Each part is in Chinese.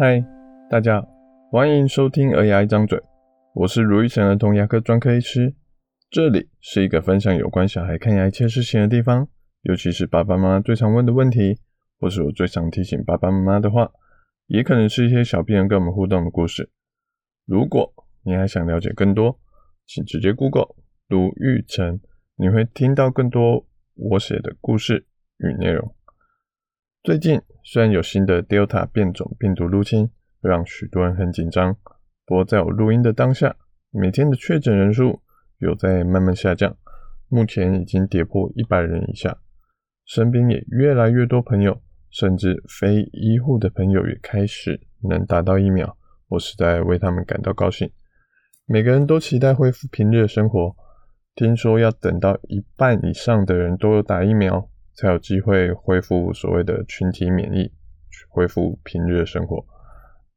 嗨，大家好，欢迎收听《儿牙一张嘴》，我是卢玉成儿童牙科专科医师。这里是一个分享有关小孩看牙一切事情的地方，尤其是爸爸妈妈最常问的问题，或是我最常提醒爸爸妈妈的话，也可能是一些小病人跟我们互动的故事。如果你还想了解更多，请直接 Google 卢玉成，你会听到更多我写的故事与内容。最近虽然有新的 Delta 变种病毒入侵，让许多人很紧张。不过在我录音的当下，每天的确诊人数有在慢慢下降，目前已经跌破一百人以下。身边也越来越多朋友，甚至非医护的朋友也开始能打到疫苗，我实在为他们感到高兴。每个人都期待恢复平日的生活，听说要等到一半以上的人都有打疫苗。才有机会恢复所谓的群体免疫，恢复平日的生活。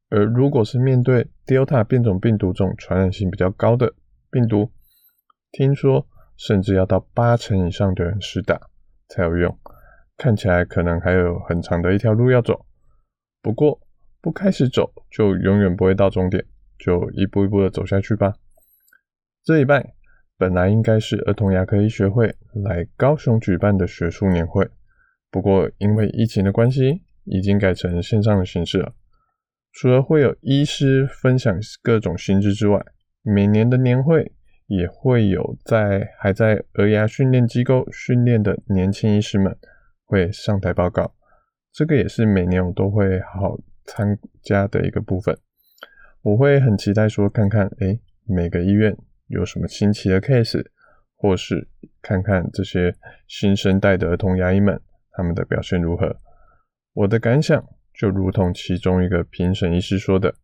而如果是面对 Delta 变种病毒这种传染性比较高的病毒，听说甚至要到八成以上的人施打才有用。看起来可能还有很长的一条路要走。不过不开始走，就永远不会到终点，就一步一步的走下去吧。这一拜。本来应该是儿童牙科医学会来高雄举办的学术年会，不过因为疫情的关系，已经改成线上的形式了。除了会有医师分享各种新知之外，每年的年会也会有在还在儿牙训练机构训练的年轻医师们会上台报告，这个也是每年我都会好好参加的一个部分。我会很期待说看看，诶，每个医院。有什么新奇的 case，或是看看这些新生代的儿童牙医们他们的表现如何？我的感想就如同其中一个评审医师说的：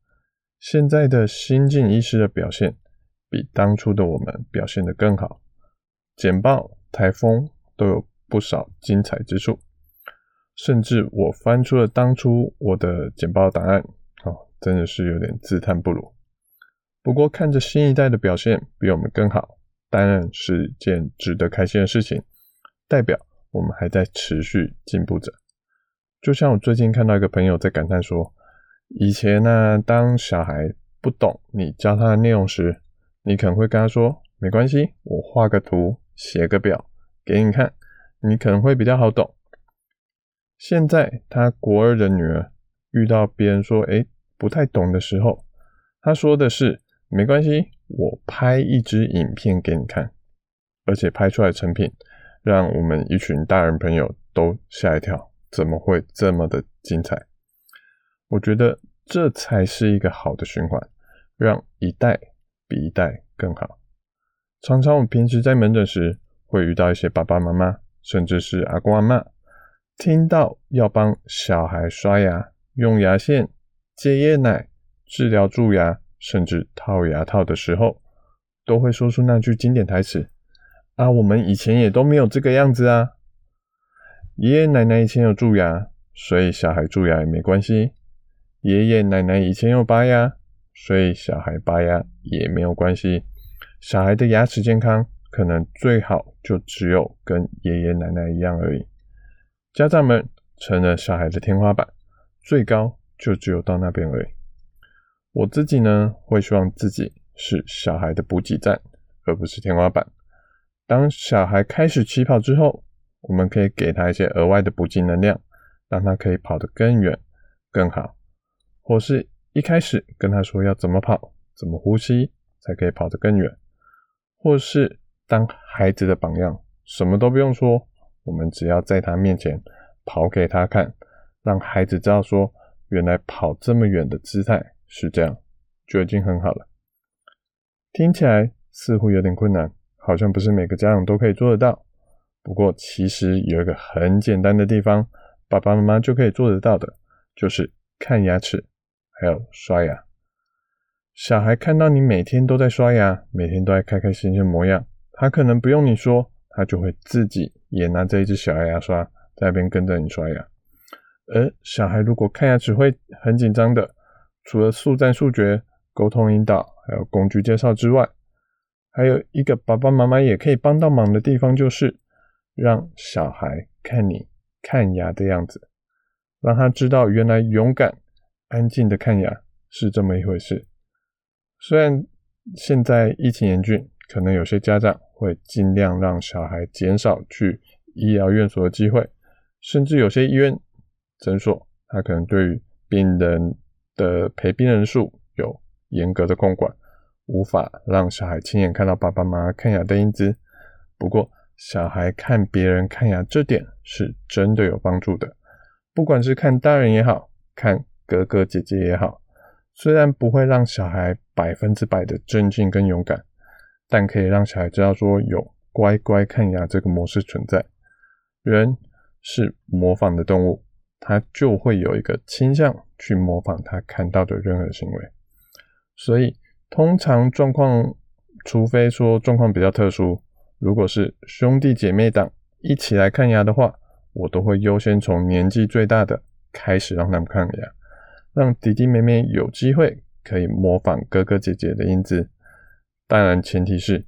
现在的新进医师的表现比当初的我们表现得更好。简报、台风都有不少精彩之处，甚至我翻出了当初我的简报档案，哦，真的是有点自叹不如。不过看着新一代的表现比我们更好，当然是件值得开心的事情，代表我们还在持续进步着。就像我最近看到一个朋友在感叹说，以前呢、当小孩不懂你教他的内容时，你可能会跟他说，没关系，我画个图，写个表给你看，你可能会比较好懂。现在他国二的女儿遇到别人说，诶，不太懂的时候，他说的是。没关系，我拍一支影片给你看，而且拍出来的成品让我们一群大人朋友都吓一跳，怎么会这么的精彩？我觉得这才是一个好的循环，让一代比一代更好。常常我平时在门诊时会遇到一些爸爸妈妈，甚至是阿公阿嬷，听到要帮小孩刷牙、用牙线、戒夜奶、治疗蛀牙。甚至套牙套的时候，都会说出那句经典台词：“啊，我们以前也都没有这个样子啊。”爷爷奶奶以前有蛀牙，所以小孩蛀牙也没关系；爷爷奶奶以前有拔牙，所以小孩拔牙也没有关系。小孩的牙齿健康，可能最好就只有跟爷爷奶奶一样而已。家长们成了小孩的天花板，最高就只有到那边而已。我自己呢，会希望自己是小孩的补给站，而不是天花板。当小孩开始起跑之后，我们可以给他一些额外的补给能量，让他可以跑得更远、更好。或是一开始跟他说要怎么跑、怎么呼吸，才可以跑得更远。或是当孩子的榜样，什么都不用说，我们只要在他面前跑给他看，让孩子知道说，原来跑这么远的姿态。是这样，就已经很好了。听起来似乎有点困难，好像不是每个家长都可以做得到。不过，其实有一个很简单的地方，爸爸妈妈就可以做得到的，就是看牙齿，还有刷牙。小孩看到你每天都在刷牙，每天都在开开心心的模样，他可能不用你说，他就会自己也拿着一支小牙刷在那边跟着你刷牙。而小孩如果看牙齿会很紧张的。除了速战速决、沟通引导，还有工具介绍之外，还有一个爸爸妈妈也可以帮到忙的地方，就是让小孩看你看牙的样子，让他知道原来勇敢安静的看牙是这么一回事。虽然现在疫情严峻，可能有些家长会尽量让小孩减少去医疗院所的机会，甚至有些医院诊所，他可能对于病人的陪病人数有严格的控管，无法让小孩亲眼看到爸爸妈妈看牙的英姿。不过，小孩看别人看牙这点是真的有帮助的，不管是看大人也好，看哥哥姐姐也好，虽然不会让小孩百分之百的镇静跟勇敢，但可以让小孩知道说有乖乖看牙这个模式存在。人是模仿的动物，他就会有一个倾向去模仿他看到的任何行为。所以，通常状况，除非说状况比较特殊。如果是兄弟姐妹档一起来看牙的话，我都会优先从年纪最大的开始让他们看牙，让弟弟妹妹有机会可以模仿哥哥姐姐的英姿。当然，前提是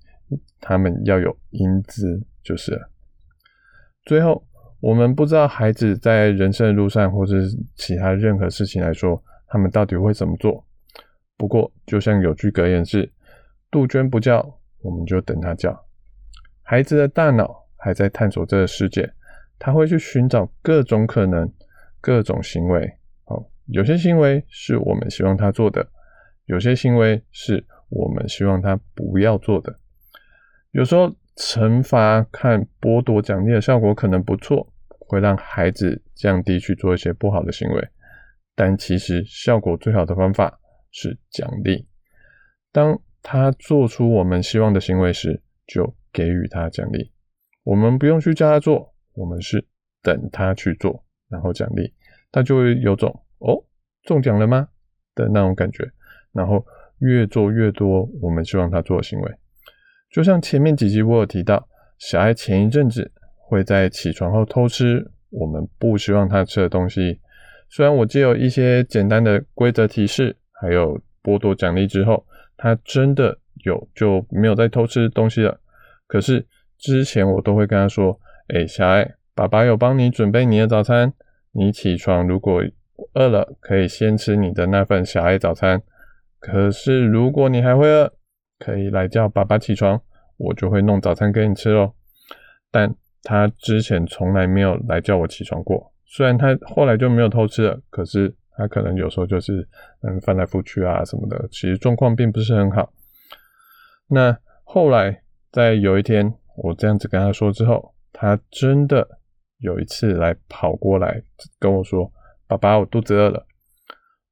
他们要有英姿就是了。最后，我们不知道孩子在人生的路上或者是其他任何事情来说，他们到底会怎么做。不过，就像有句格言是：“杜鹃不叫，我们就等他叫。”孩子的大脑还在探索这个世界，他会去寻找各种可能、各种行为。哦，有些行为是我们希望他做的，有些行为是我们希望他不要做的。有时候惩罚、看剥夺奖励的效果可能不错，会让孩子降低去做一些不好的行为。但其实效果最好的方法是奖励。当他做出我们希望的行为时，就给予他奖励，我们不用去叫他做，我们是等他去做，然后奖励，他就会有种哦中奖了吗的那种感觉，然后越做越多我们希望他做的行为。就像前面几集我有提到，小孩前一阵子会在起床后偷吃我们不希望他吃的东西，虽然我借有一些简单的规则提示，还有剥夺奖励之后，他真的。有就没有再偷吃东西了。可是之前我都会跟他说：“哎，小爱，爸爸有帮你准备你的早餐。你起床如果饿了，可以先吃你的那份小爱早餐。可是如果你还会饿，可以来叫爸爸起床，我就会弄早餐给你吃哦。”但他之前从来没有来叫我起床过。虽然他后来就没有偷吃了，可是他可能有时候就是嗯翻来覆去啊什么的，其实状况并不是很好。那后来，在有一天我这样子跟他说之后，他真的有一次来跑过来跟我说：“爸爸，我肚子饿了。”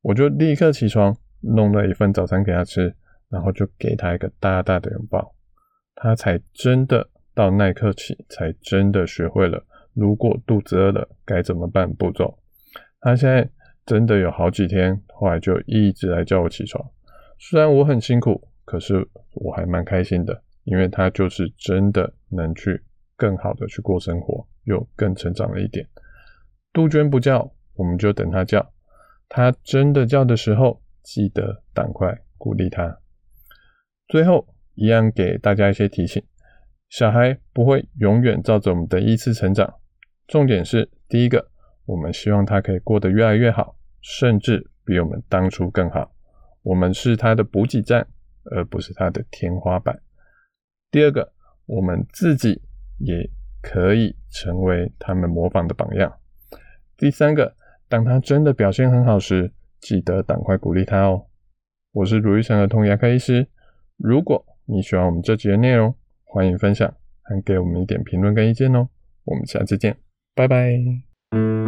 我就立刻起床，弄了一份早餐给他吃，然后就给他一个大大的拥抱。他才真的到那一刻起，才真的学会了如果肚子饿了该怎么办步骤。他现在真的有好几天，后来就一直来叫我起床，虽然我很辛苦。可是我还蛮开心的，因为他就是真的能去更好的去过生活，又更成长了一点。杜鹃不叫，我们就等它叫。它真的叫的时候，记得赶快鼓励它。最后，一样给大家一些提醒：小孩不会永远照着我们的意思成长。重点是，第一个，我们希望他可以过得越来越好，甚至比我们当初更好。我们是他的补给站。而不是他的天花板。第二个，我们自己也可以成为他们模仿的榜样。第三个，当他真的表现很好时，记得赶快鼓励他哦。我是卢玉成儿童牙科医师。如果你喜欢我们这集的内容，欢迎分享，还给我们一点评论跟意见哦，我们下次见，拜拜。嗯。